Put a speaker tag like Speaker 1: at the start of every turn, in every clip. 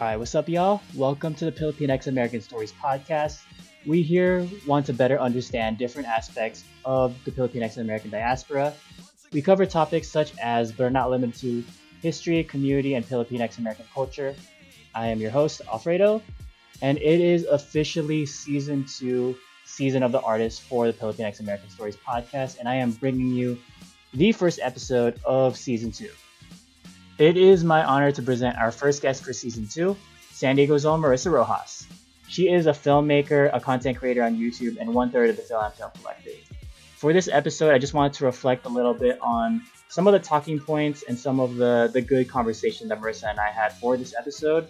Speaker 1: Hi, what's up, y'all? Welcome to the Filipinx American Stories podcast. We here want to better understand different aspects of the Filipinx American diaspora. We cover topics such as, but are not limited to, history, community, and Filipinx American culture. I am your host, Alfredo, and it is officially season two, season of the artist for the Filipinx American Stories podcast, and I am bringing you the first episode of season two. It is my honor to present our first guest for season two, San Diego's own Marissa Rojas. She is a filmmaker, a content creator on YouTube, and one third of the Film Film Collective. For this episode, I just wanted to reflect a little bit on some of the talking points and some of the, the good conversation that Marissa and I had for this episode.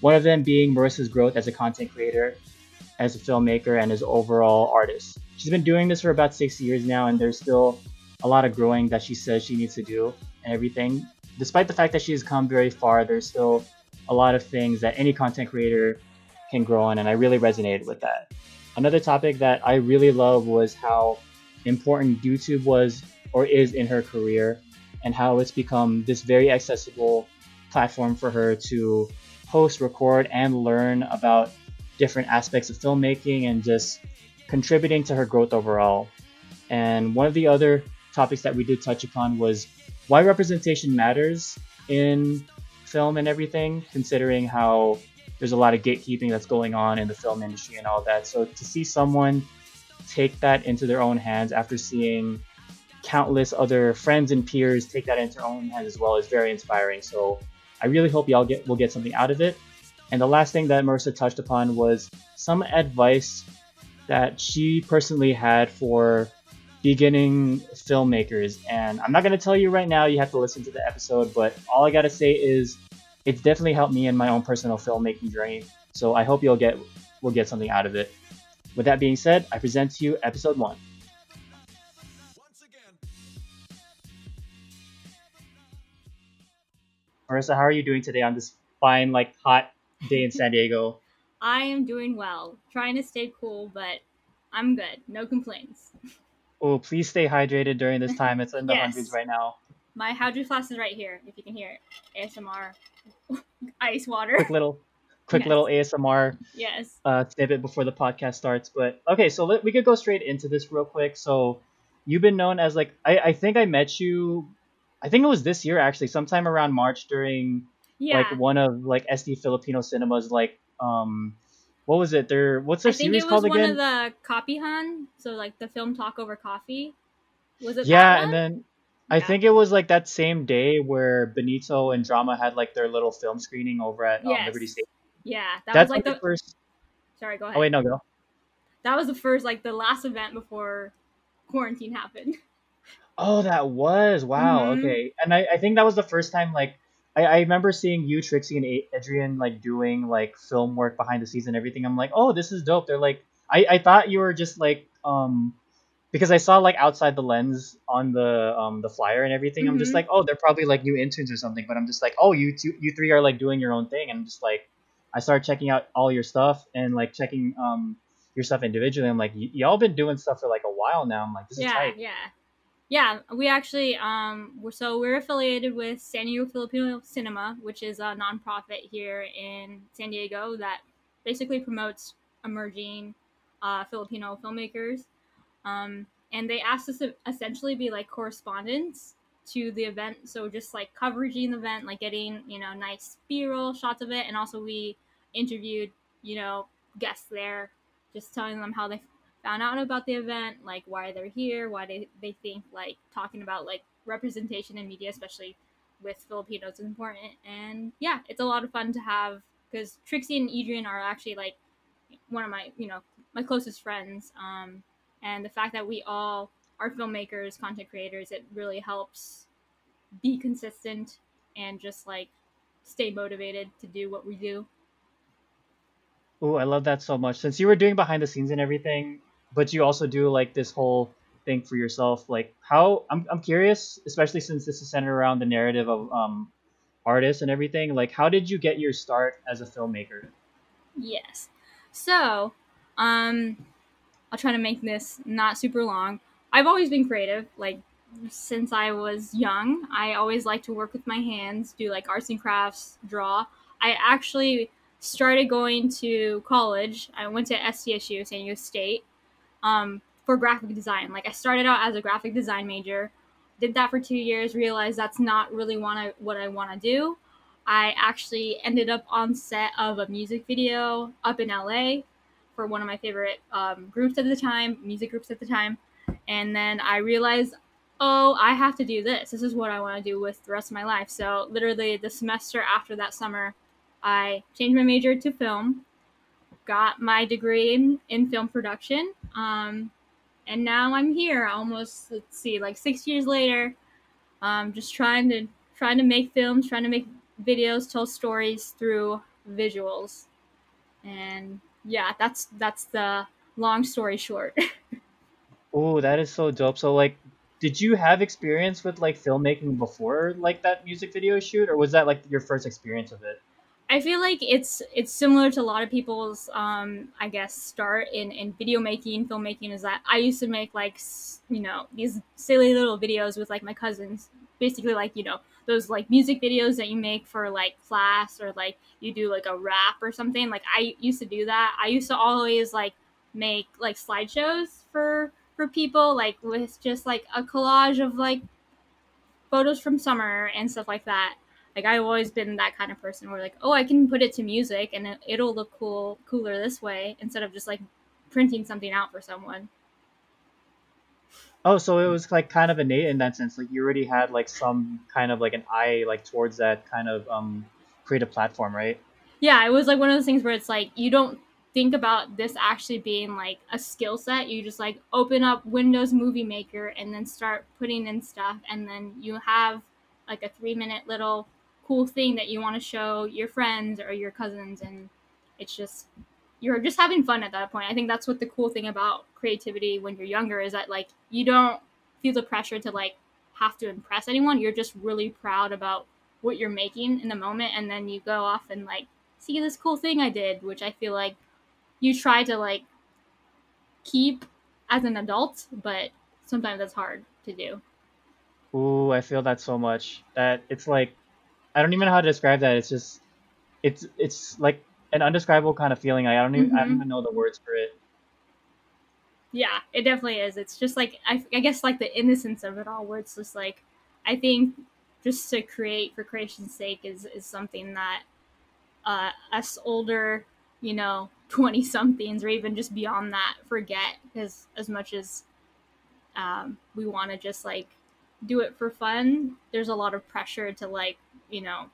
Speaker 1: One of them being Marissa's growth as a content creator, as a filmmaker, and as overall artist. She's been doing this for about six years now, and there's still a lot of growing that she says she needs to do and everything despite the fact that she's come very far, there's still a lot of things that any content creator can grow on, and I really resonated with that. Another topic that I really love was how important YouTube was or is in her career, and how it's become this very accessible platform for her to post, record, and learn about different aspects of filmmaking and just contributing to her growth overall. And one of the other topics that we did touch upon was why representation matters in film and everything, considering how there's a lot of gatekeeping that's going on in the film industry and all that. So to see someone take that into their own hands after seeing countless other friends and peers take that into their own hands as well is very inspiring. So I really hope y'all get will get something out of it. And the last thing that Marissa touched upon was some advice that she personally had for beginning filmmakers. And I'm not going to tell you right now, you have to listen to the episode, but all I got to say is it's definitely helped me in my own personal filmmaking journey. So I hope you'll get we'll get something out of it. With that being said, I present to you episode 1. Marissa, how are you doing today on this fine, like hot day in San Diego?
Speaker 2: I am doing well. Trying to stay cool, but I'm good. No complaints.
Speaker 1: Oh, please stay hydrated during this time. It's in the
Speaker 2: Yes.
Speaker 1: hundreds right now.
Speaker 2: My hydro flask is right here, if you can hear it. ASMR. Ice water.
Speaker 1: Quick little, quick
Speaker 2: Yes.
Speaker 1: little ASMR
Speaker 2: Yes.
Speaker 1: uh, snippet before the podcast starts. But okay, so let, we could go straight into this real quick. So you've been known as like I, I think I met you, I think it was this year actually, sometime around March during
Speaker 2: Yeah.
Speaker 1: like one of like SD Filipino cinemas like um what was it? There what's their
Speaker 2: I think it was one
Speaker 1: again?
Speaker 2: of the Kapihan, so like the film talk over coffee. Was it
Speaker 1: yeah, and then I think it was like that same day where Benito and Drama had like their little film screening over at um, Liberty Station.
Speaker 2: Yeah, that
Speaker 1: That's
Speaker 2: was like
Speaker 1: like
Speaker 2: the,
Speaker 1: first.
Speaker 2: sorry, go ahead.
Speaker 1: Oh wait, no, go.
Speaker 2: That was the first like the last event before quarantine happened.
Speaker 1: Oh, that was wow.
Speaker 2: Mhm.
Speaker 1: Okay, and I, I think that was the first time like I, I remember seeing you, Trixie, and Adrian like doing like film work behind the scenes and everything. I'm like, oh, this is dope. They're like, I, I thought you were just like um because I saw like outside the lens on the um the flyer and everything. I'm just
Speaker 2: Mhm.
Speaker 1: like, oh, they're probably like new interns or something. But I'm just like, oh, you two, you three are like doing your own thing. And I'm just like, I started checking out all your stuff and like checking um your stuff individually. I'm like, y- y'all been doing stuff for like a while now. I'm like, this is
Speaker 2: yeah,
Speaker 1: tight.
Speaker 2: yeah, yeah. We actually um we're, so we're affiliated with San Diego Filipino Cinema, which is a nonprofit here in San Diego that basically promotes emerging uh, Filipino filmmakers. Um, and they asked us to essentially be like correspondents to the event, so just like covering the event, like getting you know nice B-roll shots of it, and also we interviewed you know guests there, just telling them how they found out about the event, like why they're here, why they, they think like talking about like representation in media, especially with Filipinos, is important. And yeah, it's a lot of fun to have because Trixie and Adrian are actually like one of my you know my closest friends. Um, and the fact that we all are filmmakers, content creators, it really helps be consistent and just like stay motivated to do what we do.
Speaker 1: Oh, I love that so much. Since you were doing behind the scenes and everything, but you also do like this whole thing for yourself. Like how I'm I'm curious, especially since this is centered around the narrative of um artists and everything. Like how did you get your start as a filmmaker?
Speaker 2: Yes. So, um, I'll try to make this not super long. I've always been creative, like since I was young. I always like to work with my hands, do like arts and crafts, draw. I actually started going to college. I went to SDSU, San Diego State, um, for graphic design. Like I started out as a graphic design major, did that for two years, realized that's not really what I, I want to do. I actually ended up on set of a music video up in LA for one of my favorite um, groups at the time, music groups at the time. And then I realized, oh, I have to do this. This is what I want to do with the rest of my life. So, literally, the semester after that summer, I changed my major to film, got my degree in, in film production. Um, and now I'm here almost, let's see, like six years later, um, just trying to trying to make films, trying to make videos, tell stories through visuals. And yeah, that's that's the long story short.
Speaker 1: oh, that is so dope. So like did you have experience with like filmmaking before like that music video shoot or was that like your first experience of it?
Speaker 2: I feel like it's it's similar to a lot of people's um I guess start in in video making, filmmaking is that I used to make like you know, these silly little videos with like my cousins, basically like, you know, those like music videos that you make for like class or like you do like a rap or something. Like I used to do that. I used to always like make like slideshows for for people like with just like a collage of like photos from summer and stuff like that. Like I've always been that kind of person where like, oh, I can put it to music and it, it'll look cool cooler this way instead of just like printing something out for someone.
Speaker 1: Oh, so it was like kind of innate in that sense. Like you already had like some kind of like an eye like towards that kind of um creative platform, right?
Speaker 2: Yeah, it was like one of those things where it's like you don't think about this actually being like a skill set. You just like open up Windows Movie Maker and then start putting in stuff and then you have like a 3 minute little cool thing that you want to show your friends or your cousins and it's just you're just having fun at that point. I think that's what the cool thing about creativity when you're younger is that like you don't feel the pressure to like have to impress anyone. You're just really proud about what you're making in the moment and then you go off and like see this cool thing I did, which I feel like you try to like keep as an adult, but sometimes that's hard to do.
Speaker 1: Ooh, I feel that so much. That it's like I don't even know how to describe that. It's just it's it's like an undescribable kind of feeling. I don't even mm-hmm. I don't mm-hmm. even know the words for it.
Speaker 2: Yeah, it definitely is. It's just like I, I guess like the innocence of it all, where it's just like I think just to create for creation's sake is is something that uh, us older, you know, twenty somethings or even just beyond that forget because as much as um, we want to just like do it for fun, there's a lot of pressure to like you know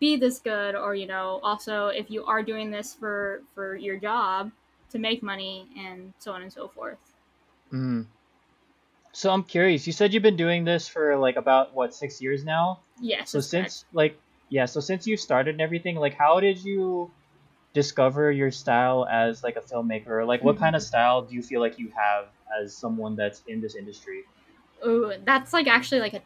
Speaker 2: be this good or you know also if you are doing this for for your job to make money and so on and so forth
Speaker 1: mm. so i'm curious you said you've been doing this for like about what six years now
Speaker 2: yes
Speaker 1: so since correct. like yeah so since you started and everything like how did you discover your style as like a filmmaker like what mm-hmm. kind of style do you feel like you have as someone that's in this industry
Speaker 2: oh that's like actually like a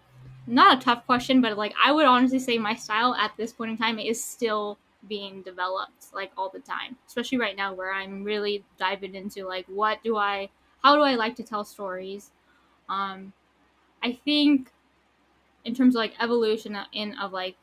Speaker 2: not a tough question, but like I would honestly say my style at this point in time is still being developed like all the time, especially right now where I'm really diving into like what do I, how do I like to tell stories. Um, I think in terms of like evolution in of like,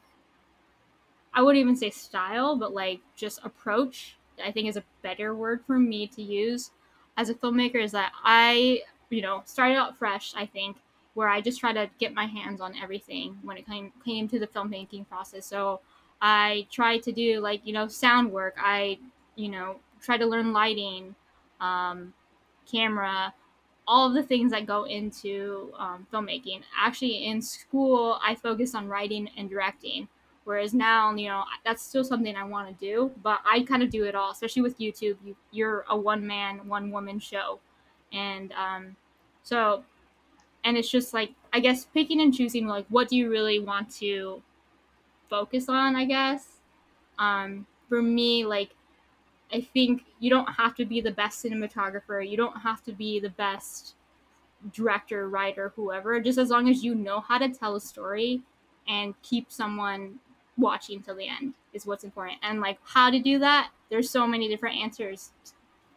Speaker 2: I wouldn't even say style, but like just approach. I think is a better word for me to use as a filmmaker is that I, you know, started out fresh. I think where I just try to get my hands on everything when it came came to the filmmaking process. So I try to do like you know sound work. I you know try to learn lighting, um, camera, all of the things that go into um, filmmaking. Actually, in school, I focused on writing and directing. Whereas now, you know, that's still something I want to do, but I kind of do it all, especially with YouTube. You, you're a one man, one woman show. And um, so and it's just like I guess picking and choosing like what do you really want to focus on, I guess. Um, for me, like I think you don't have to be the best cinematographer, you don't have to be the best director, writer, whoever, just as long as you know how to tell a story and keep someone watching till the end is what's important. And like how to do that, there's so many different answers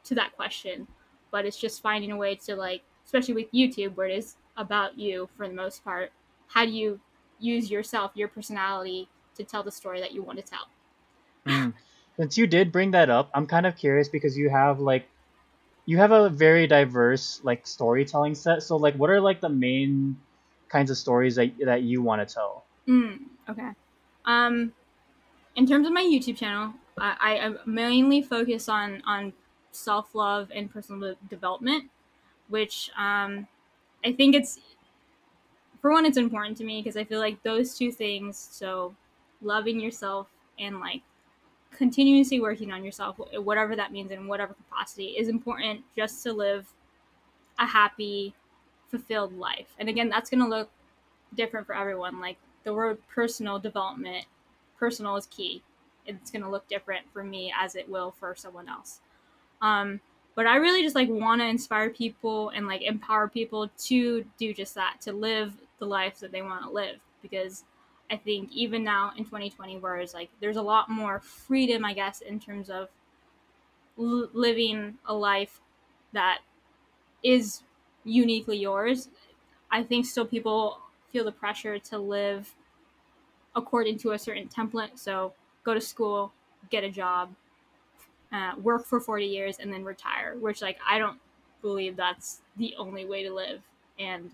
Speaker 2: to that question, but it's just finding a way to like especially with YouTube where it is about you for the most part. How do you use yourself, your personality to tell the story that you want to tell?
Speaker 1: Mm. Since you did bring that up, I'm kind of curious because you have like you have a very diverse like storytelling set. So like what are like the main kinds of stories that that you want to tell?
Speaker 2: Mm, okay. Um in terms of my YouTube channel, I, I mainly focus on on self love and personal development, which um, I think it's for one, it's important to me because I feel like those two things, so loving yourself and like continuously working on yourself, whatever that means in whatever capacity, is important just to live a happy, fulfilled life. And again, that's going to look different for everyone. Like the word personal development, personal is key. It's going to look different for me as it will for someone else. Um, but I really just like want to inspire people and like empower people to do just that, to live the life that they want to live. Because I think even now in 2020, whereas like there's a lot more freedom, I guess, in terms of l- living a life that is uniquely yours. I think still people feel the pressure to live according to a certain template. So go to school, get a job, uh, work for 40 years, and then retire, which, like, I don't believe that's the only way to live. And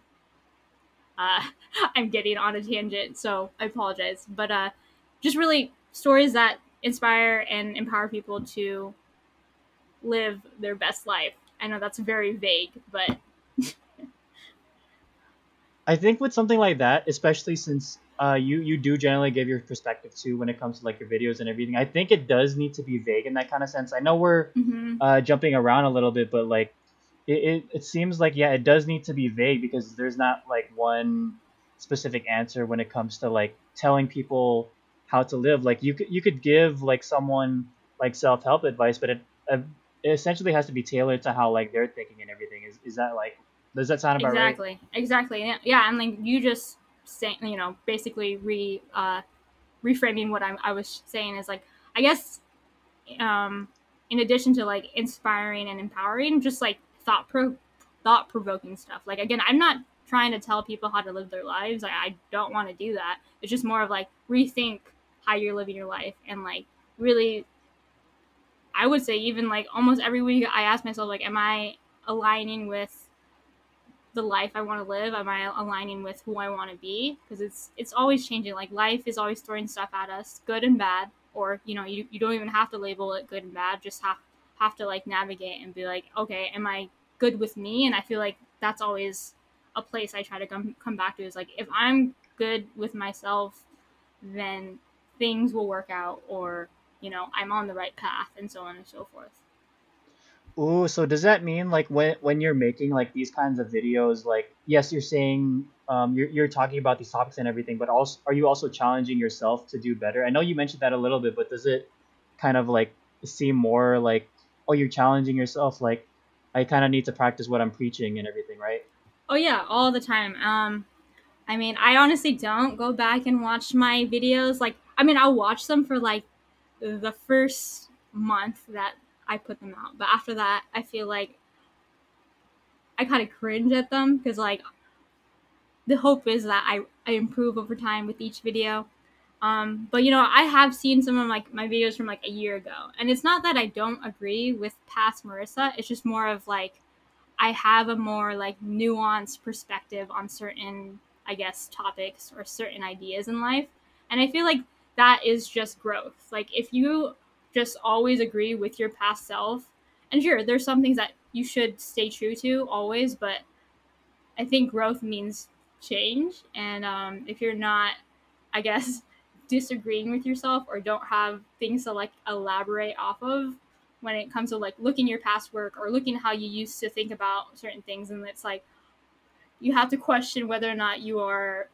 Speaker 2: uh, I'm getting on a tangent, so I apologize. But uh, just really stories that inspire and empower people to live their best life. I know that's very vague, but.
Speaker 1: I think with something like that, especially since uh, you you do generally give your perspective too when it comes to like your videos and everything. I think it does need to be vague in that kind of sense. I know we're
Speaker 2: mm-hmm.
Speaker 1: uh, jumping around a little bit, but like it, it, it seems like yeah, it does need to be vague because there's not like one specific answer when it comes to like telling people how to live. Like you could you could give like someone like self help advice, but it, it essentially has to be tailored to how like they're thinking and everything. Is is that like does that sound about
Speaker 2: exactly.
Speaker 1: right?
Speaker 2: Exactly. Exactly. Yeah, and like you just saying, you know, basically re uh, reframing what I'm, I was saying is like, I guess, um, in addition to like inspiring and empowering, just like thought pro thought provoking stuff. Like again, I'm not trying to tell people how to live their lives. I, I don't want to do that. It's just more of like rethink how you're living your life and like really I would say even like almost every week I ask myself like am I aligning with the life I want to live? Am I aligning with who I want to be? Because it's it's always changing. Like life is always throwing stuff at us, good and bad. Or you know, you, you don't even have to label it good and bad. Just have have to like navigate and be like, okay, am I good with me? And I feel like that's always a place I try to come come back to. Is like if I'm good with myself, then things will work out, or you know, I'm on the right path, and so on and so forth.
Speaker 1: Ooh, so does that mean like when when you're making like these kinds of videos, like yes, you're saying um you're you're talking about these topics and everything, but also are you also challenging yourself to do better? I know you mentioned that a little bit, but does it kind of like seem more like oh you're challenging yourself like I kind of need to practice what I'm preaching and everything, right?
Speaker 2: Oh yeah, all the time. Um I mean, I honestly don't go back and watch my videos like I mean, I'll watch them for like the first month that I put them out. But after that, I feel like I kind of cringe at them because like the hope is that I, I improve over time with each video. Um, but you know, I have seen some of like my videos from like a year ago, and it's not that I don't agree with past Marissa. It's just more of like I have a more like nuanced perspective on certain, I guess, topics or certain ideas in life, and I feel like that is just growth. Like if you just always agree with your past self. And sure, there's some things that you should stay true to always, but I think growth means change. And um, if you're not, I guess, disagreeing with yourself or don't have things to like elaborate off of when it comes to like looking your past work or looking how you used to think about certain things, and it's like you have to question whether or not you are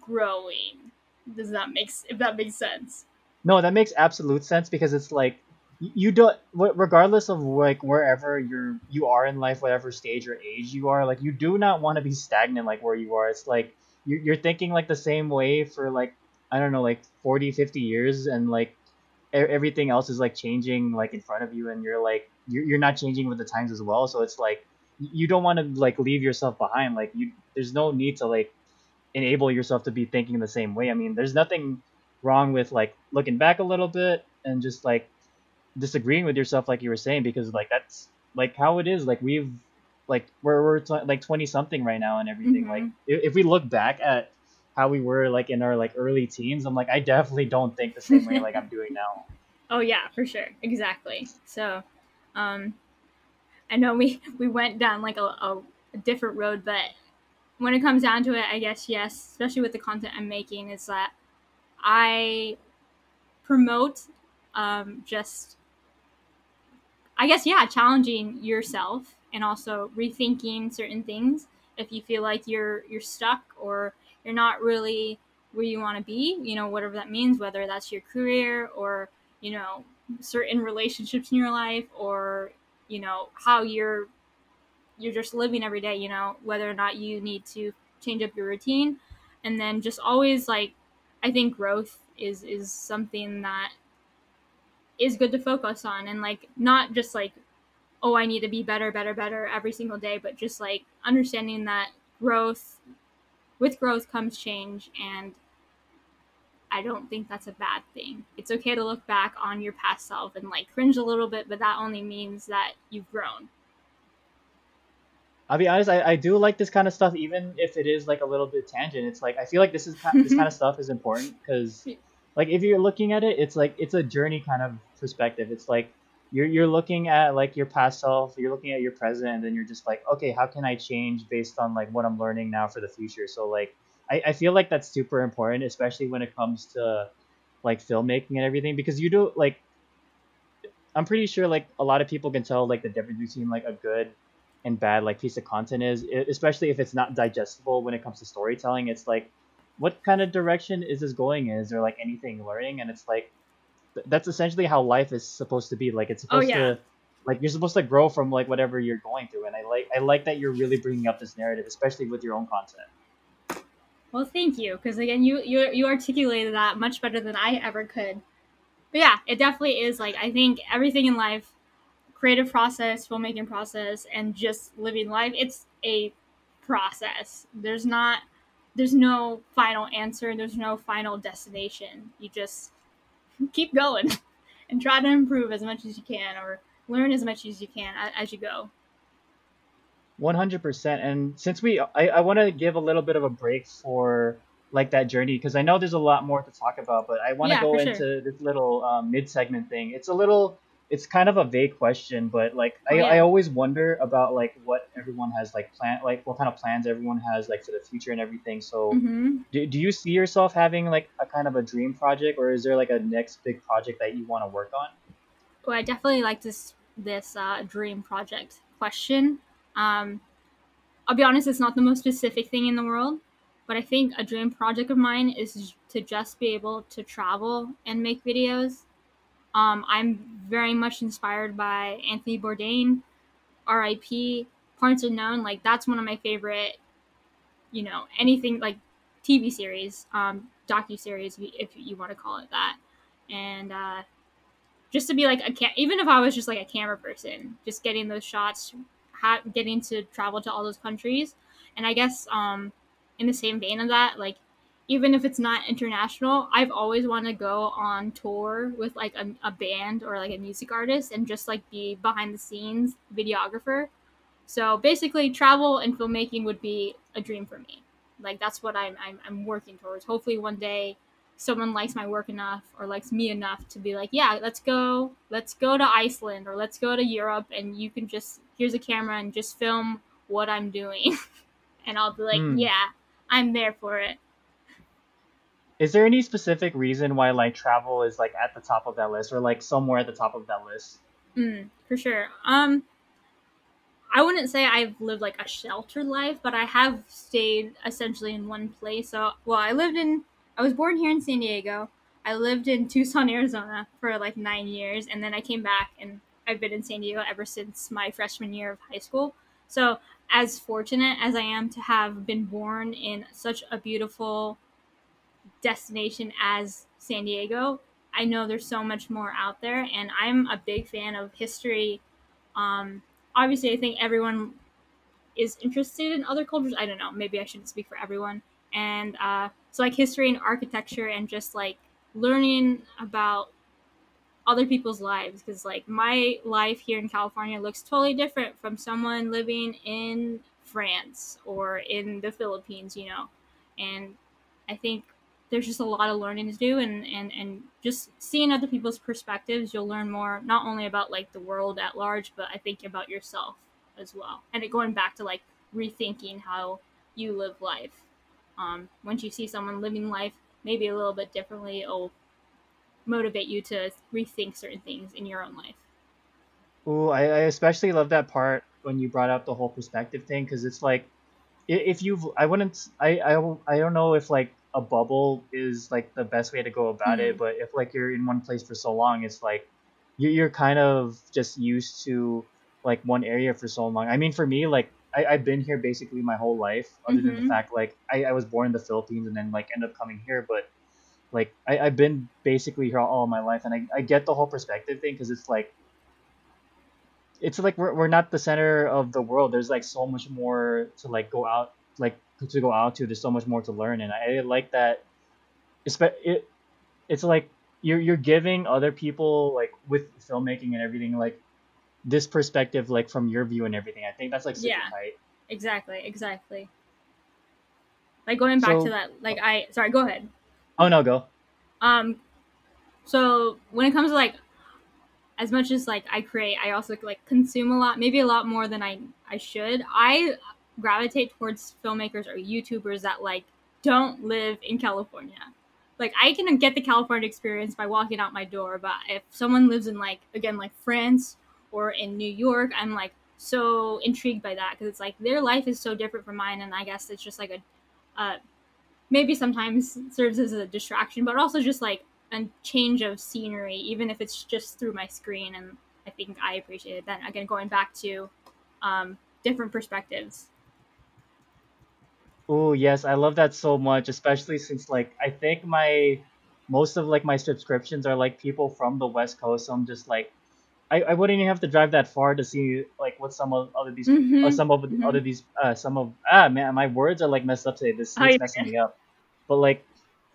Speaker 2: growing. Does that make if that makes sense?
Speaker 1: No, that makes absolute sense because it's like you don't regardless of like wherever you're you are in life whatever stage or age you are like you do not want to be stagnant like where you are. It's like you're, you're thinking like the same way for like i don't know like 40 50 years and like everything else is like changing like in front of you and you're like you're, you're not changing with the times as well. So it's like you don't want to like leave yourself behind. Like you there's no need to like enable yourself to be thinking the same way. I mean there's nothing wrong with like looking back a little bit and just like disagreeing with yourself like you were saying because like that's like how it is like we've like we're, we're t- like 20 something right now and everything
Speaker 2: Mm-hmm.
Speaker 1: like if, if we look back at how we were like in our like early teens i'm like i definitely don't think the same way like i'm doing now
Speaker 2: Oh yeah, for sure, exactly. So, um, I know we we went down like a, a, a different road, but when it comes down to it, I guess yes, especially with the content I'm making, is that I promote um, just, I guess yeah, challenging yourself and also rethinking certain things if you feel like you're you're stuck or you're not really where you want to be, you know, whatever that means, whether that's your career or you know certain relationships in your life or you know how you're you're just living every day you know whether or not you need to change up your routine. And then just always like i think growth is is something that is good to focus on and like not just like oh i need to be better better better every single day but just like understanding that growth with growth comes change and I don't think that's a bad thing. It's okay to look back on your past self and like cringe a little bit, but that only means that you've grown.
Speaker 1: I'll be honest, I, I do like this kind of stuff, even if it is like a little bit tangent. It's like I feel like this is ki- this kind of stuff is important because, like, if you're looking at it, it's like it's a journey kind of perspective. It's like you're you're looking at like your past self, you're looking at your present, and then you're just like, okay, how can I change based on like what I'm learning now for the future? So like, I, I feel like that's super important, especially when it comes to like filmmaking and everything, because you do like, I'm pretty sure like a lot of people can tell like the difference between like a good and bad like piece of content is especially if it's not digestible when it comes to storytelling it's like what kind of direction is this going in? Is there like anything learning? And it's like that's essentially how life is supposed to be. Like it's
Speaker 2: Oh,
Speaker 1: supposed
Speaker 2: yeah.
Speaker 1: to like you're supposed to grow from like whatever you're going through. And i like i like that you're really bringing up this narrative especially with your own content.
Speaker 2: Well, thank you, because again, you you you articulated that much better than I ever could. But yeah, it definitely is like I think everything in life, creative process, filmmaking process, and just living life, it's a process. There's not there's no final answer, there's no final destination. You just keep going and try to improve as much as you can or learn as much as you can as you go.
Speaker 1: 100% and since we i, I want to give a little bit of a break for like that journey because i know there's a lot more to talk about but i want to
Speaker 2: Yeah,
Speaker 1: go
Speaker 2: for sure.
Speaker 1: into this little um, mid segment thing it's a little it's kind of a vague question but like I,
Speaker 2: Oh, yeah.
Speaker 1: I always wonder about like what everyone has like plan like what kind of plans everyone has like for the future and everything so
Speaker 2: hmm
Speaker 1: do, do you see yourself having like a kind of a dream project or is there like a next big project that you want to work on
Speaker 2: Well, I definitely like this this uh, dream project question. Um, I'll be honest, it's not the most specific thing in the world, but I think a dream project of mine is to just be able to travel and make videos. Um, I'm very much inspired by Anthony Bourdain, R.I.P. Parts Unknown. Like that's one of my favorite, you know, anything like TV series, um, docu series, if you want to call it that, and. Uh, just to be like a cam- even if I was just like a camera person, just getting those shots, ha- getting to travel to all those countries, and I guess um, in the same vein of that, like even if it's not international, I've always wanted to go on tour with like a, a band or like a music artist and just like be behind the scenes videographer. So basically, travel and filmmaking would be a dream for me. Like that's what I'm I'm, I'm working towards. Hopefully, one day someone likes my work enough or likes me enough to be like, yeah, let's go, let's go to Iceland or let's go to Europe, and you can just here's a camera and just film what I'm doing, and I'll be like,
Speaker 1: Hmm.
Speaker 2: yeah, I'm there for it.
Speaker 1: Is there any specific reason why like travel is like at the top of that list or like somewhere at the top of that list
Speaker 2: Mm, for sure. Um, I wouldn't say I've lived like a sheltered life, but I have stayed essentially in one place. So, well, I lived in, I was born here in San Diego. I lived in Tucson, Arizona for like nine years, and then I came back and I've been in San Diego ever since my freshman year of high school. So, as fortunate as I am to have been born in such a beautiful destination as San Diego, I know there's so much more out there, and I'm a big fan of history. Um, obviously, I think everyone is interested in other cultures. I don't know. Maybe I shouldn't speak for everyone. And uh, so, like history and architecture, and just like learning about other people's lives because like my life here in California looks totally different from someone living in France or in the Philippines, you know. And I think there's just a lot of learning to do and, and, and just seeing other people's perspectives, you'll learn more not only about like the world at large, but I think about yourself as well. And it going back to like rethinking how you live life. Um, once you see someone living life maybe a little bit differently, it'll motivate you to rethink certain things in your own life.
Speaker 1: Ooh, I, I especially love that part when you brought up the whole perspective thing because it's like if you've I wouldn't I, I I don't know if like a bubble is like the best way to go about mm-hmm. it but if like you're in one place for so long it's like you're kind of just used to like one area for so long I mean for me like I, I've been here basically my whole life other mm-hmm. than the mm-hmm. fact like I, I was born in the Philippines and then like end up coming here but like I, I've been basically here all my life and I, I get the whole perspective thing because it's like it's like we're, we're not the center of the world there's like so much more to like go out like to go out to there's so much more to learn and i, like that it's it it's like you're you're giving other people like with filmmaking and everything like this perspective like from your view and everything i think that's like super yeah tight.
Speaker 2: exactly exactly like going back so, to that like i sorry go ahead
Speaker 1: Oh no, go.
Speaker 2: Um, so when it comes to like, as much as like I create, I also like consume a lot, maybe a lot more than I I should. I gravitate towards filmmakers or YouTubers that like don't live in California. Like I can get the California experience by walking out my door, but if someone lives in like again like France or in New York, I'm like so intrigued by that because it's like their life is so different from mine, and I guess it's just like a, a maybe sometimes serves as a distraction, but also just like a change of scenery, even if it's just through my screen. And I think I appreciate it. Then again, going back to um, different perspectives.
Speaker 1: Oh yes, I love that so much, especially since like I think my most of like my subscriptions are like people from the West Coast. So I'm just like I, I wouldn't even have to drive that far to see like what some of other these mm-hmm. uh, some of mm-hmm. other these uh some of ah man my words are like messed up today. This is messing me up. But like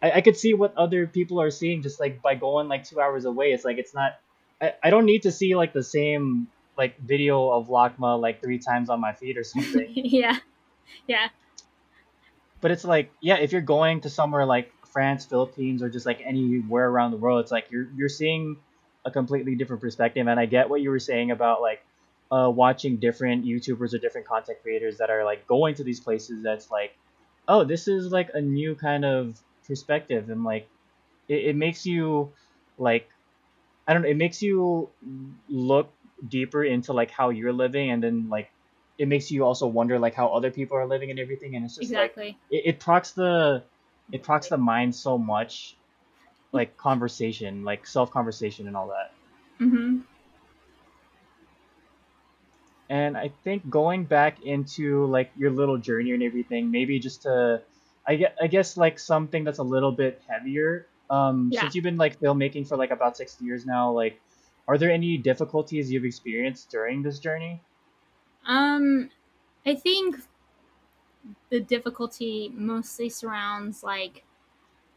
Speaker 1: I, I could see what other people are seeing just like by going like two hours away. It's like it's not I, I don't need to see like the same like video of LACMA like three times on my feed or something.
Speaker 2: yeah. Yeah.
Speaker 1: But it's like, yeah, if you're going to somewhere like France, Philippines, or just like anywhere around the world, it's like you're you're seeing a completely different perspective. And I get what you were saying about like uh, watching different YouTubers or different content creators that are like going to these places. That's like, oh, this is like a new kind of perspective, and like it, it makes you like I don't know, it makes you look deeper into like how you're living, and then like it makes you also wonder like how other people are living and everything, and it's just exactly like, it, it procs the it procs the mind so much like conversation, like self conversation and all that.
Speaker 2: Mm-hmm.
Speaker 1: And I think going back into like your little journey and everything, maybe just to, I guess, I guess like something that's a little bit heavier. Um, yeah. since you've been like filmmaking for like about six years now, like, are there any difficulties you've experienced during this journey?
Speaker 2: Um, I think the difficulty mostly surrounds like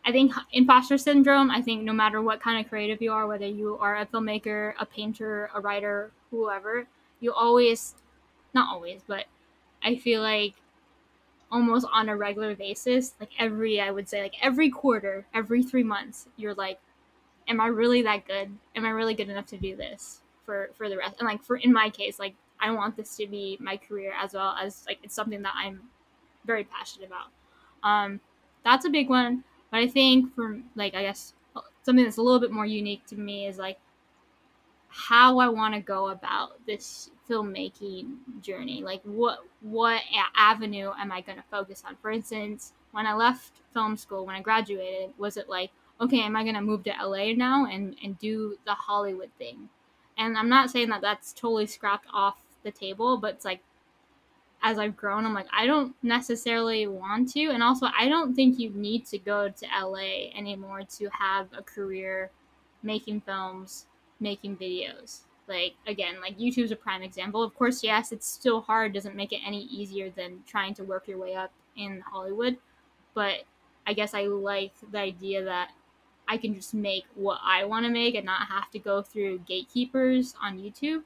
Speaker 2: I think imposter syndrome, I think no matter what kind of creative you are, whether you are a filmmaker, a painter, a writer, whoever, you always, not always, but I feel like almost on a regular basis, like every, I would say, like every quarter, every three months, you're like, am I really that good? Am I really good enough to do this for, for the rest? And like, for, in my case, like, I want this to be my career as well as like, it's something that I'm very passionate about. Um, that's a big one but I think for like I guess something that's a little bit more unique to me is like how I want to go about this filmmaking journey. Like what what avenue am I going to focus on? For instance, when I left film school, when I graduated, was it like, okay, am I going to move to LA now and and do the Hollywood thing? And I'm not saying that that's totally scrapped off the table, but it's like as I've grown, I'm like, I don't necessarily want to. And also, I don't think you need to go to LA anymore to have a career making films, making videos. Like, again, like YouTube's a prime example. Of course, yes, it's still hard, doesn't make it any easier than trying to work your way up in Hollywood. But I guess I like the idea that I can just make what I want to make and not have to go through gatekeepers on YouTube.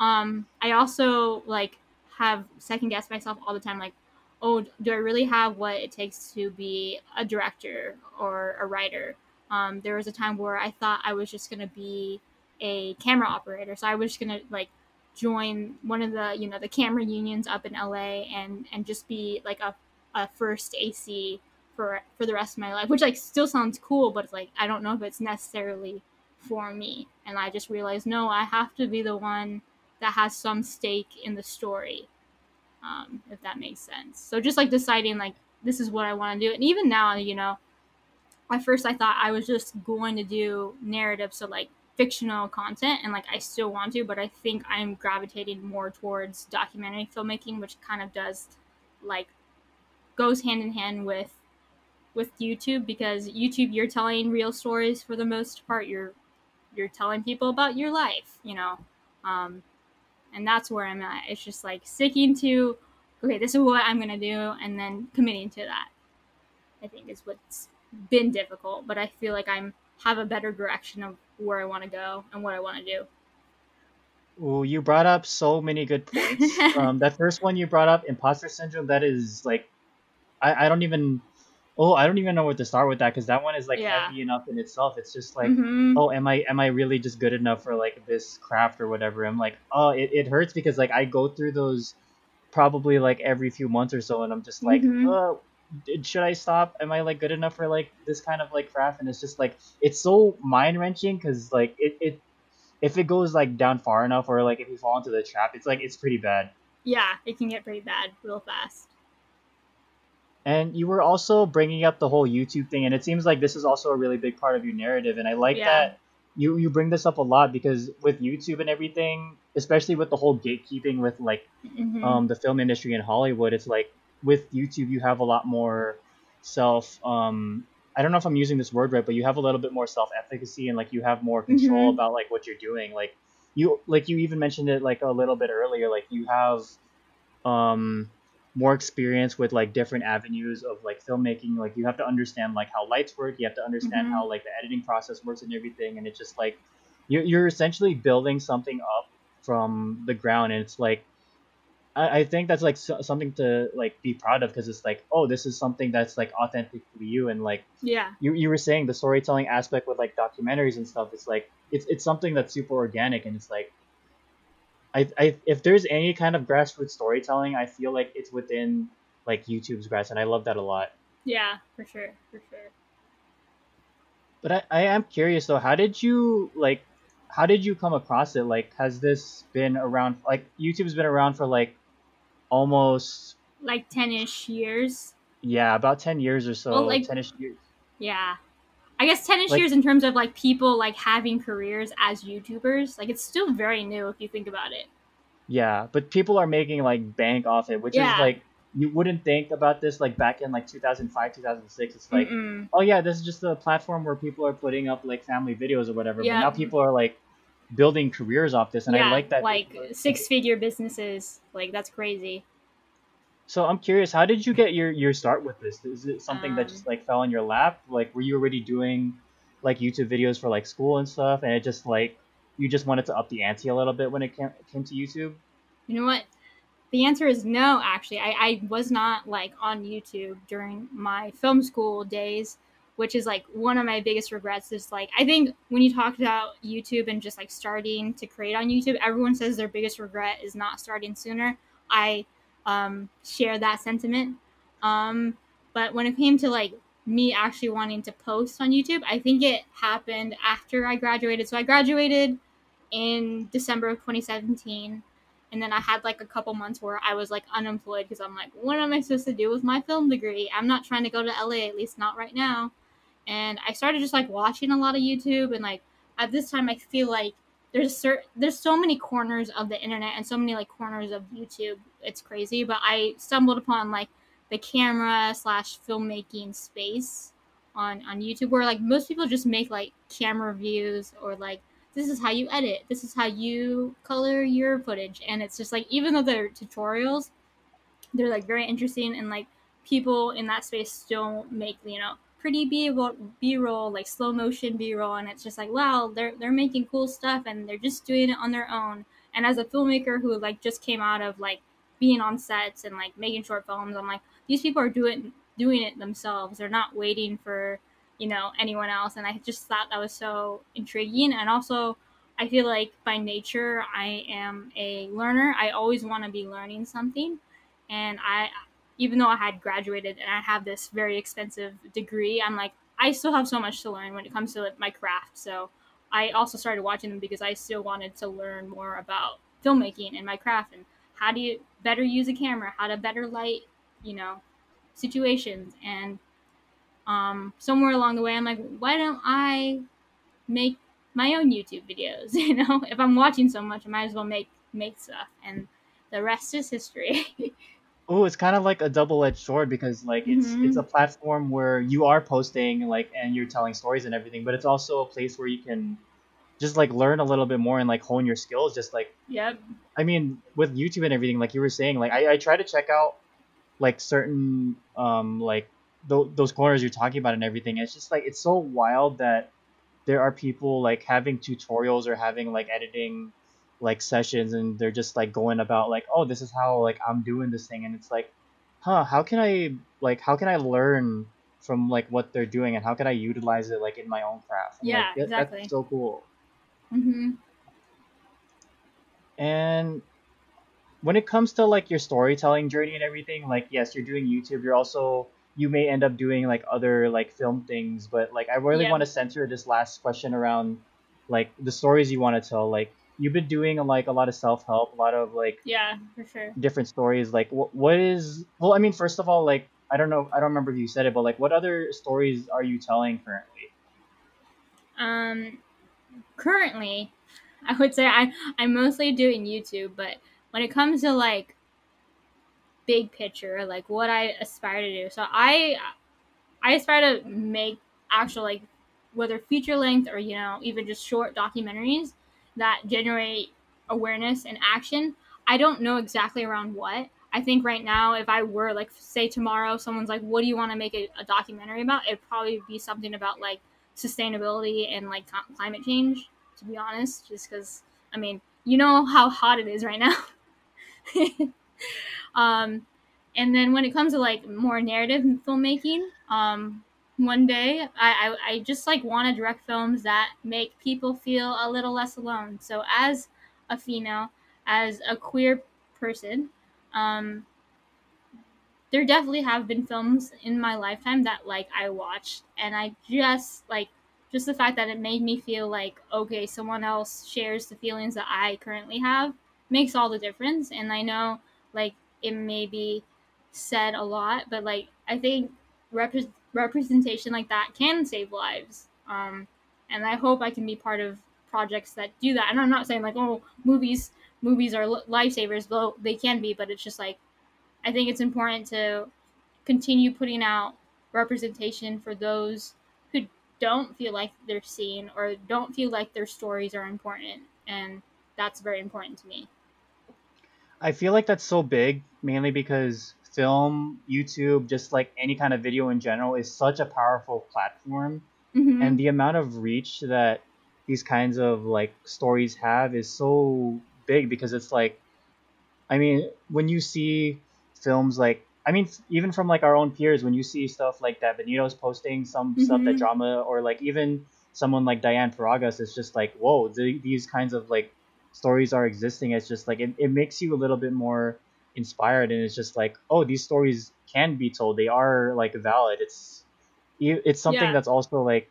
Speaker 2: Um, I also like have second guess myself all the time, like, oh, do I really have what it takes to be a director or a writer? Um, there was a time where I thought I was just gonna be a camera operator, so I was just gonna like join one of the you know the camera unions up in LA and and just be like a, a first AC for for the rest of my life, which like still sounds cool, but it's like I don't know if it's necessarily for me. And I just realized no, I have to be the one that has some stake in the story, um, if that makes sense. So just like deciding like this is what I want to do, and even now, you know, at first I thought I was just going to do narrative, so like fictional content, and like I still want to, but I think I'm gravitating more towards documentary filmmaking, which kind of does like goes hand in hand with with YouTube because YouTube you're telling real stories for the most part. You're you're telling people about your life, you know. Um, and that's where I'm at. It's just like sticking to okay, this is what I'm gonna do and then committing to that. I think is what's been difficult, but I feel like I'm have a better direction of where I want to go and what I want to do.
Speaker 1: Oh, you brought up so many good points. um, that first one you brought up, imposter syndrome, that is like, I, I don't even, oh, I don't even know where to start with that because that one is like
Speaker 2: Yeah.
Speaker 1: heavy enough in itself. It's just like,
Speaker 2: Mhm.
Speaker 1: oh, am I am I really just good enough for like this craft or whatever? I'm like, oh, it, it hurts because like I go through those probably like every few months or so, and I'm just like,
Speaker 2: Mhm.
Speaker 1: oh, should I stop? Am I like good enough for like this kind of like craft? And it's just like it's so mind wrenching because like it, it if it goes like down far enough or like if you fall into the trap, it's like it's pretty bad.
Speaker 2: Yeah, it can get pretty bad real fast.
Speaker 1: And you were also bringing up the whole YouTube thing, and it seems like this is also a really big part of your narrative. And I like
Speaker 2: Yeah.
Speaker 1: that you you bring this up a lot because with YouTube and everything, especially with the whole gatekeeping with like
Speaker 2: Mhm.
Speaker 1: um, the film industry in Hollywood, it's like with YouTube you have a lot more self. Um, I don't know if I'm using this word right, but you have a little bit more self efficacy and like you have more control
Speaker 2: Mhm.
Speaker 1: about like what you're doing. Like you like you even mentioned it like a little bit earlier. Like you have um more experience with like different avenues of like filmmaking like you have to understand like how lights work you have to understand
Speaker 2: Mhm.
Speaker 1: how like the editing process works and everything and it's just like you're, you're essentially building something up from the ground and it's like i, I think that's like so, something to like be proud of because it's like oh this is something that's like authentically you and like
Speaker 2: yeah.
Speaker 1: you, you were saying the storytelling aspect with like documentaries and stuff it's like it's, it's something that's super organic and it's like I, I if there's any kind of grassroots storytelling i feel like it's within like youtube's grass and i love that a lot
Speaker 2: Yeah, for sure, for sure.
Speaker 1: but I, I am curious though how did you like how did you come across it like has this been around like youtube's been around for like almost
Speaker 2: Like 10ish years.
Speaker 1: yeah about 10 years or so
Speaker 2: Well, like-
Speaker 1: 10ish years
Speaker 2: Yeah. I guess 10ish
Speaker 1: Like-
Speaker 2: years in terms of like people like having careers as YouTubers. Like it's still very new if you think about it.
Speaker 1: Yeah, but people are making like bank off it, which
Speaker 2: Yeah.
Speaker 1: is like you wouldn't think about this like back in like 2005, 2006. It's like,
Speaker 2: Mm-mm.
Speaker 1: oh yeah, this is just a platform where people are putting up like family videos or whatever.
Speaker 2: Yeah.
Speaker 1: But now people are like building careers off this, and
Speaker 2: yeah,
Speaker 1: I like that.
Speaker 2: like six figure businesses. Like that's crazy.
Speaker 1: So I'm curious, how did you get your your start with this? Is it something that
Speaker 2: Um,
Speaker 1: just like fell in your lap? Like, were you already doing like YouTube videos for like school and stuff, and it just like you just wanted to up the ante a little bit when it came, came to YouTube?
Speaker 2: You know what? The answer is no, actually. I, I was not like on YouTube during my film school days, which is like one of my biggest regrets. Is like, I think when you talk about YouTube and just like starting to create on YouTube, everyone says their biggest regret is not starting sooner. I um, share that sentiment. Um, but when it came to like me actually wanting to post on YouTube, I think it happened after I graduated. So I graduated in December of 2017 and then I had like a couple months where I was like unemployed because I'm like, what am I supposed to do with my film degree? I'm not trying to go to LA, at least not right now. And I started just like watching a lot of YouTube, and like at this time, I feel like there's certain there's so many corners of the internet and so many like corners of YouTube. It's crazy, but I stumbled upon like the camera slash filmmaking space on on YouTube where like most people just make like camera views or like this is how you edit this is how you color your footage and it's just like even though they're tutorials they're like very interesting and like people in that space still make you know pretty b-roll, b-roll like slow motion b-roll and it's just like wow they're they're making cool stuff and they're just doing it on their own. And as a filmmaker who like just came out of like being on sets and like making short films i'm like these people are doing doing it themselves. They're not waiting for you know anyone else. And i just thought that was so intriguing. And also i feel like by nature i am a learner. I always want to be learning something. And i even though I had graduated and I have this very expensive degree, I'm like, I still have so much to learn when it comes to my craft. So I also started watching them because I still wanted to learn more about filmmaking and my craft and how do you better use a camera, how to better light, you know, situations. And um, somewhere along the way, I'm like, why don't I make my own YouTube videos? You know, if I'm watching so much, I might as well make make stuff. And the rest is history.
Speaker 1: Oh, it's kind of like a double-edged sword because like it's it's
Speaker 2: hmm
Speaker 1: a platform where you are posting like and you're telling stories and everything, but it's also a place where you can just like learn a little bit more and like hone your skills. Just like
Speaker 2: Yep.
Speaker 1: I mean, with YouTube and everything, like you were saying, like I, I try to check out like certain um like th- those corners you're talking about and everything. It's just like it's so wild that there are people like having tutorials or having like editing like sessions and they're just like going about like oh this is how like I'm doing this thing and it's like huh how can I like how can I learn from like what they're doing and how can I utilize it like in my own craft and like
Speaker 2: Yeah,
Speaker 1: that, that's
Speaker 2: exactly.
Speaker 1: so cool
Speaker 2: hmm
Speaker 1: and when it comes to like your storytelling journey and everything like yes you're doing youtube you're also you may end up doing like other like film things but like i really
Speaker 2: Yeah.
Speaker 1: want to center this last question around like the stories you want to tell like you've been doing like a lot of self-help a lot of like
Speaker 2: Yeah, for sure.
Speaker 1: different stories like what, what is well i mean first of all like i don't know i don't remember if you said it but like what other stories are you telling currently
Speaker 2: Um, currently, I would say I I'm mostly doing YouTube, but when it comes to like big picture, like what I aspire to do, so I I aspire to make actual like whether feature length or you know even just short documentaries that generate awareness and action. I don't know exactly around what. I think right now, if I were like say tomorrow, someone's like, "What do you want to make a, a documentary about?" It'd probably be something about like sustainability and like cl- climate change. To be honest, just because I mean, you know how hot it is right now. um, and then when it comes to like more narrative filmmaking, um, one day I, I, I just like want to direct films that make people feel a little less alone. So as a female, as a queer person, um, there definitely have been films in my lifetime that like I watched and I just like just the fact that it made me feel like okay, someone else shares the feelings that I currently have makes all the difference and I know like it may be said a lot, but like I think repre- representation like that can save lives. Um and I hope I can be part of projects that do that. And I'm not saying like oh movies movies are lifesavers, though they can be, but it's just like I think it's important to continue putting out representation for those who don't feel like they're seen or don't feel like their stories are important. And that's very important to me.
Speaker 1: I feel like that's so big, mainly because film, YouTube, just like any kind of video in general, is such a powerful platform.
Speaker 2: hmm
Speaker 1: And the amount of reach that these kinds of like stories have is so big because it's like, I mean, when you see films like, I mean, even from like our own peers, when you see stuff like that, Benito's posting some stuff that
Speaker 2: hmm
Speaker 1: drama, or like even someone like Diane Paragas, it's just like, whoa, the, these kinds of like stories are existing. It's just like, it, it makes you a little bit more inspired. And it's just like, oh, these stories can be told. They are like valid. It's, it's something
Speaker 2: Yeah.
Speaker 1: that's also like,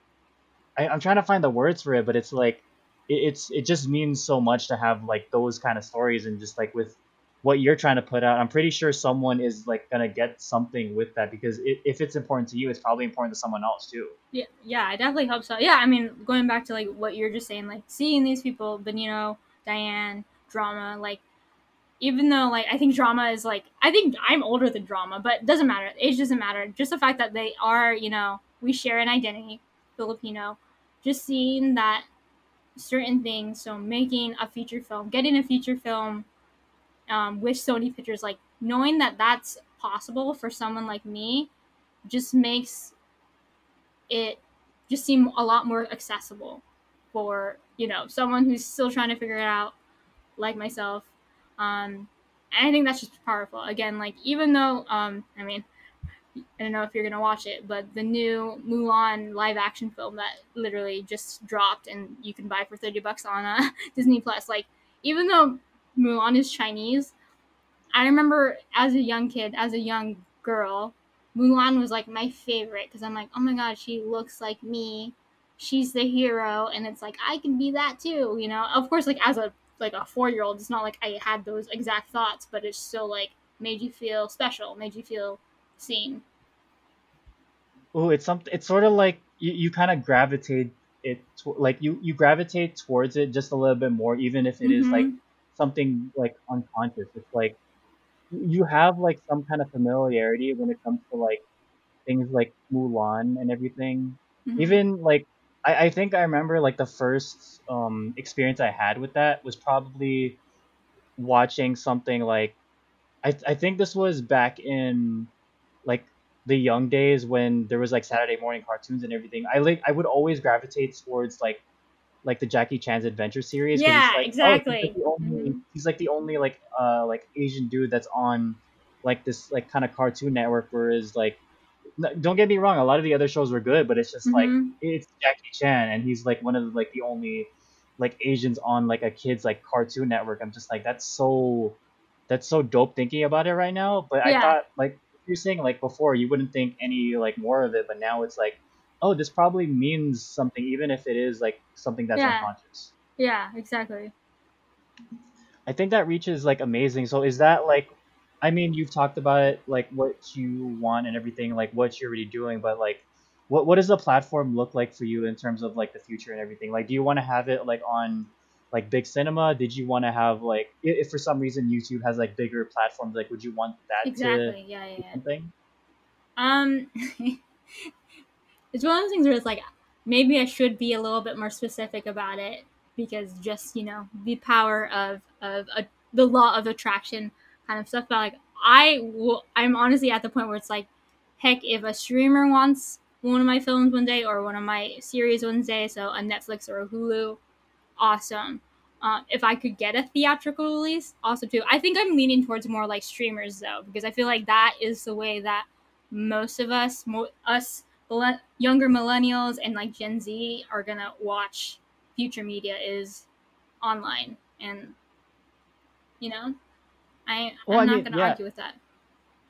Speaker 1: I, I'm trying to find the words for it, but it's like, it, it's, it just means so much to have like those kind of stories and just like with, what you're trying to put out i'm pretty sure someone is like gonna get something with that because it, if it's important to you it's probably important to someone else too
Speaker 2: Yeah, yeah, I definitely hope so. Yeah, I mean, going back to like what you're just saying, like seeing these people, Benito, Diane, drama, like even though like I think drama is like I think I'm older than drama, but it doesn't matter. Age doesn't matter. Just the fact that they are, you know, we share an identity, Filipino. Just seeing that certain things. So making a feature film, getting a feature film um, with Sony Pictures, like knowing that that's possible for someone like me, just makes it just seem a lot more accessible for you know someone who's still trying to figure it out, like myself. Um, I think that's just powerful. Again, like even though um, I mean, I don't know if you're gonna watch it, but the new Mulan live action film that literally just dropped and you can buy for thirty bucks on uh, Disney Plus. Like even though Mulan is Chinese, I remember as a young kid, as a young girl, Mulan was like my favorite because I'm like, oh my god, she looks like me. She's the hero, and it's like I can be that too. You know, of course, like as a like a four year old, it's not like I had those exact thoughts, but it's still like made you feel special, made you feel seen.
Speaker 1: Oh, it's something. It's sort of like you, you kind of gravitate it to, like you you gravitate towards it just a little bit more, even if it is like something like unconscious. It's like you have like some kind of familiarity when it comes to like things like Mulan and everything.
Speaker 2: Mhm.
Speaker 1: Even like I, I think I remember like the first um experience I had with that was probably watching something like I I think this was back in like the young days when there was like Saturday morning cartoons and everything. I like I would always gravitate towards like like the Jackie Chan's adventure series
Speaker 2: Yeah,
Speaker 1: like oh he's
Speaker 2: exactly.
Speaker 1: like the only
Speaker 2: Mhm.
Speaker 1: he's like the only like uh like Asian dude that's on like this like kind of cartoon network whereas like n- don't get me wrong a lot of the other shows were good but it's just like
Speaker 2: Mhm.
Speaker 1: it's Jackie Chan and he's like one of the, like the only like Asians on like a kid's like cartoon network. I'm just like that's so that's so dope thinking about it right now. But I thought like you're saying like before you wouldn't think any like more of it, but now it's like oh this probably means something even if it is like something that's
Speaker 2: Yeah.
Speaker 1: unconscious.
Speaker 2: Yeah, exactly.
Speaker 1: I think that reach is like amazing. So is that like I mean you've talked about it like what you want and everything like what you're already doing, but like what what does the platform look like for you in terms of like the future and everything? Like do you want to have it like on like big cinema? Did you want to have like if for some reason YouTube has like bigger platforms, like would you want that to
Speaker 2: Exactly. Yeah, yeah,
Speaker 1: be
Speaker 2: yeah.
Speaker 1: something?
Speaker 2: Um, it's one of those things where it's like maybe I should be a little bit more specific about it because just you know the power of of a, the law of attraction kind of stuff. But like I will, I'm honestly at the point where it's like, heck, if a streamer wants one of my films one day or one of my series one day, so a Netflix or a Hulu, awesome. Uh, if I could get a theatrical release, awesome too. I think I'm leaning towards more like streamers though, because I feel like that is the way that most of us, mo- us younger millennials and like Gen Z, are gonna watch future media is online, and you know, I
Speaker 1: Well, I
Speaker 2: I'm not gonna
Speaker 1: yeah.
Speaker 2: argue with that.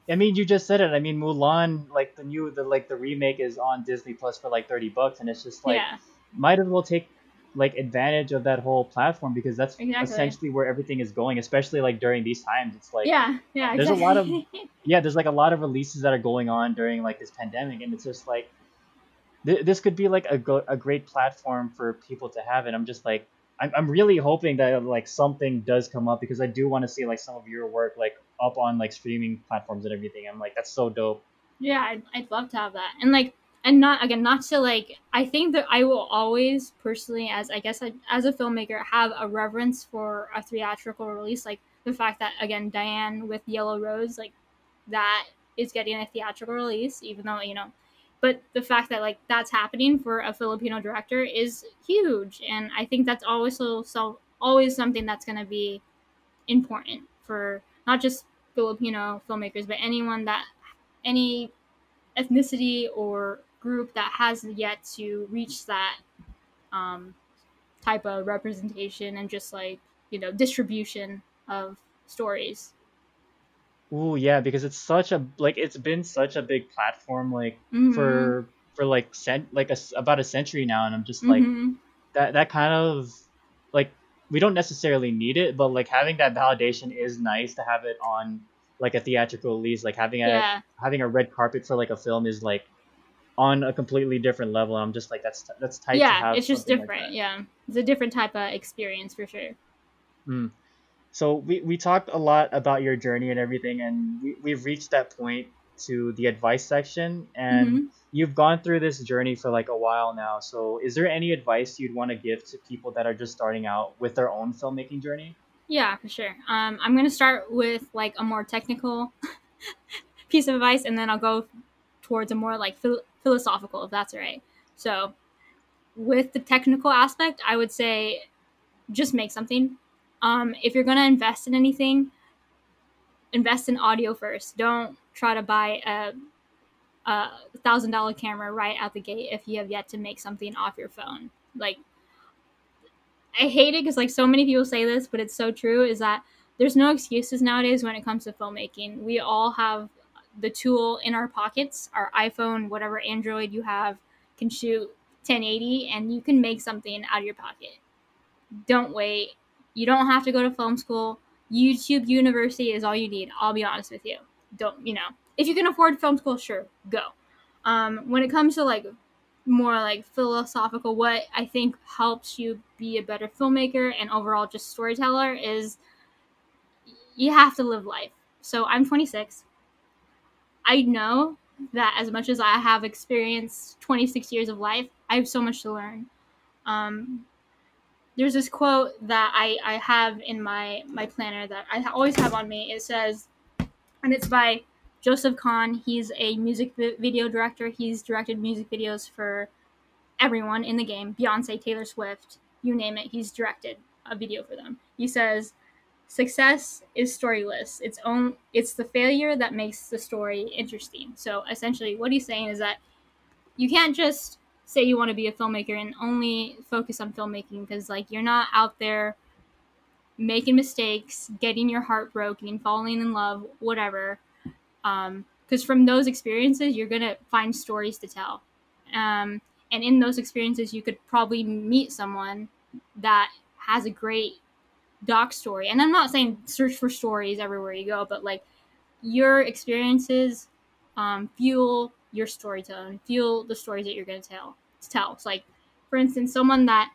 Speaker 1: I mean, you just said it. I mean, Mulan, like the new, the like the remake is on Disney Plus for like thirty bucks, and it's just like
Speaker 2: yeah,
Speaker 1: might as well take like advantage of that whole platform because that's
Speaker 2: Exactly.
Speaker 1: essentially where everything is going. Especially like during these times, it's like
Speaker 2: yeah, yeah.
Speaker 1: there's a lot of- yeah, there's like a lot of releases that are going on during like this pandemic, and it's just like th- this could be like a go- a great platform for people to have. And I'm just like I'm I'm really hoping that like something does come up because I do want to see like some of your work like up on like streaming platforms and everything. I'm like that's so dope.
Speaker 2: Yeah, I'd, I'd love to have that. And like, and not again, not to like. I think that I will always personally, as I guess I, as a filmmaker, have a reverence for a theatrical release. Like the fact that again, Diane with Yellow Rose, like that is getting a theatrical release, even though you know. But the fact that like that's happening for a Filipino director is huge, and I think that's always so, so always something that's going to be important for not just Filipino filmmakers, but anyone that any ethnicity or group that has yet to reach that um, type of representation and just like you know distribution of stories.
Speaker 1: Ooh, yeah, because it's such a like it's been such a big platform like
Speaker 2: Mhm.
Speaker 1: for for like cent like a about a century now, and I'm just like
Speaker 2: Mhm.
Speaker 1: that that kind of like we don't necessarily need it, but like having that validation is nice to have it on like a theatrical release, like having a
Speaker 2: yeah,
Speaker 1: having a red carpet for like a film is like on a completely different level. I'm just like that's that's tight to
Speaker 2: yeah,
Speaker 1: have.
Speaker 2: it's just
Speaker 1: something like
Speaker 2: different. yeah, it's a different type of experience for sure.
Speaker 1: Mm. So we, we talked a lot about your journey and everything, and we, we've reached that point to the advice section. And
Speaker 2: Mhm.
Speaker 1: you've gone through this journey for like a while now. So is there any advice you'd want to give to people that are just starting out with their own filmmaking journey?
Speaker 2: Yeah, for sure. Um, I'm gonna start with like a more technical piece of advice, and then I'll go towards a more like phil- philosophical, if that's all right. So, with the technical aspect, I would say just make something. Um, if you're going to invest in anything, invest in audio first. Don't try to buy a a thousand dollar camera right out the gate if you have yet to make something off your phone. Like, I hate it because like so many people say this, but it's so true. Is that there's no excuses nowadays when it comes to filmmaking. We all have the tool in our pockets. Our iPhone, whatever Android you have, can shoot 1080, and you can make something out of your pocket. Don't wait. You don't have to go to film school. YouTube University is all you need. I'll be honest with you. Don't you know? If you can afford film school, sure, go. Um, when it comes to like more like philosophical, what I think helps you be a better filmmaker and overall just storyteller is you have to live life. So I'm 26. I know that as much as I have experienced 26 years of life, I have so much to learn. Um, there's this quote that I, I have in my, my planner that I always have on me. It says, and it's by Joseph Kahn. He's a music video director. He's directed music videos for everyone in the game Beyonce, Taylor Swift, you name it. He's directed a video for them. He says, Success is storyless. It's own it's the failure that makes the story interesting. So essentially what he's saying is that you can't just say you want to be a filmmaker and only focus on filmmaking because like you're not out there making mistakes, getting your heart broken, falling in love, whatever. Um, because from those experiences, you're gonna find stories to tell. Um, and in those experiences, you could probably meet someone that has a great doc story. And I'm not saying search for stories everywhere you go, but like your experiences um, fuel your storytelling, fuel the stories that you're going to tell. To tell. It's like, for instance, someone that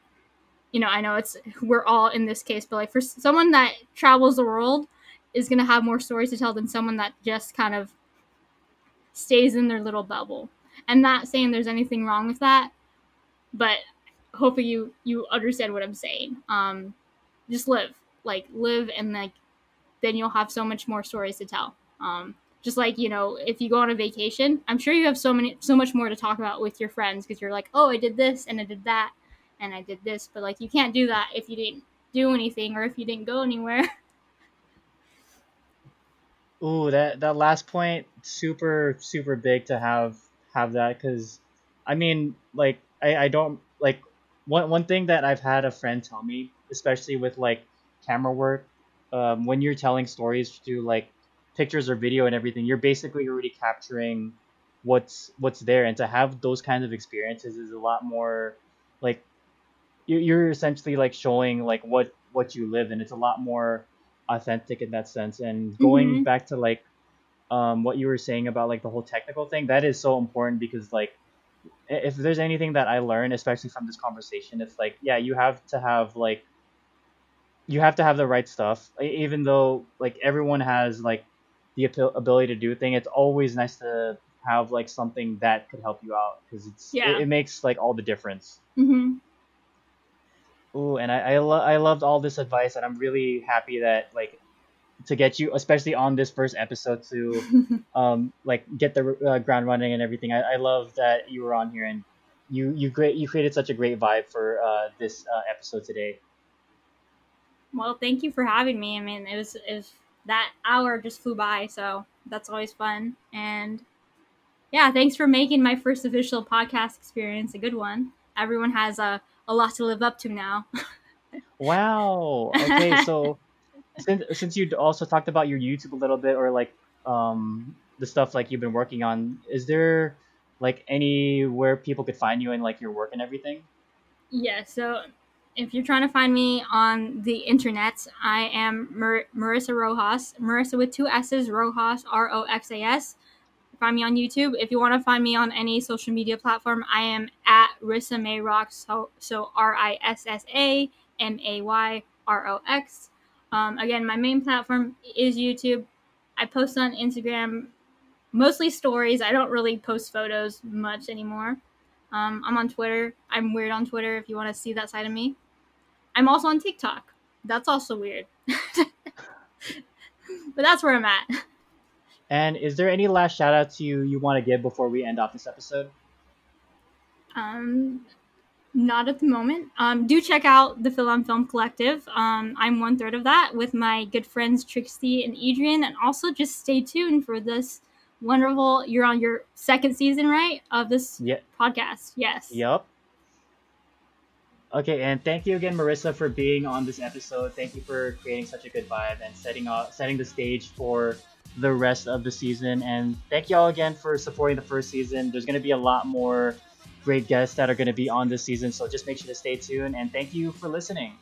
Speaker 2: you know, I know it's we're all in this case, but like for someone that travels the world is going to have more stories to tell than someone that just kind of stays in their little bubble. I'm not saying there's anything wrong with that, but hopefully you you understand what I'm saying. Um, just live, like live, and like then you'll have so much more stories to tell. Um, just like you know, if you go on a vacation, I'm sure you have so many so much more to talk about with your friends because you're like, oh, I did this and I did that and I did this, but like you can't do that if you didn't do anything or if you didn't go anywhere.
Speaker 1: Ooh, that that last point super super big to have have that because, I mean, like I I don't like one one thing that I've had a friend tell me, especially with like camera work, um, when you're telling stories to like pictures or video and everything, you're basically already capturing what's what's there, and to have those kinds of experiences is a lot more like you're, you're essentially like showing like what what you live, and it's a lot more authentic in that sense. And going mm-hmm. back to like um, what you were saying about like the whole technical thing, that is so important because like if there's anything that I learned, especially from this conversation, it's like yeah, you have to have like you have to have the right stuff. Even though like everyone has like the ability to do thing, it's always nice to have like something that could help you out because it's yeah. it, it, makes like all the difference.
Speaker 2: Mm-hmm.
Speaker 1: Ooh, and I I, lo- I loved all this advice, and I'm really happy that like to get you, especially on this first episode, to um like get the uh, ground running and everything. I, I love that you were on here and you you great you created such a great vibe for uh, this uh, episode today.
Speaker 2: Well, thank you for having me. I mean, it was it was that hour just flew by, so that's always fun. And yeah, thanks for making my first official podcast experience a good one. Everyone has a a lot to live up to now.
Speaker 1: wow. Okay, so since since you also talked about your YouTube a little bit, or like um the stuff like you've been working on, is there like anywhere people could find you and like your work and everything?
Speaker 2: Yeah. So if you're trying to find me on the internet, I am Mar- Marissa Roxas. Marissa with two S's, Roxas, R O X A S find me on YouTube. If you want to find me on any social media platform, I am at Rissa May Rocks. So, so R I S S A M A Y R O X. Um, again, my main platform is YouTube. I post on Instagram, mostly stories. I don't really post photos much anymore. Um, I'm on Twitter. I'm weird on Twitter if you want to see that side of me. I'm also on TikTok. That's also weird. but that's where I'm at.
Speaker 1: And is there any last shout outs you you want to give before we end off this episode?
Speaker 2: Um, not at the moment. Um, do check out the Philon Film Collective. Um, I'm one third of that with my good friends Trixie and Adrian, and also just stay tuned for this wonderful. You're on your second season, right, of this podcast? Yes.
Speaker 1: Yep. Okay, and thank you again, Marissa, for being on this episode. Thank you for creating such a good vibe and setting up setting the stage for the rest of the season. And thank y'all again for supporting the first season. There's gonna be a lot more great guests that are gonna be on this season, so just make sure to stay tuned. And thank you for listening.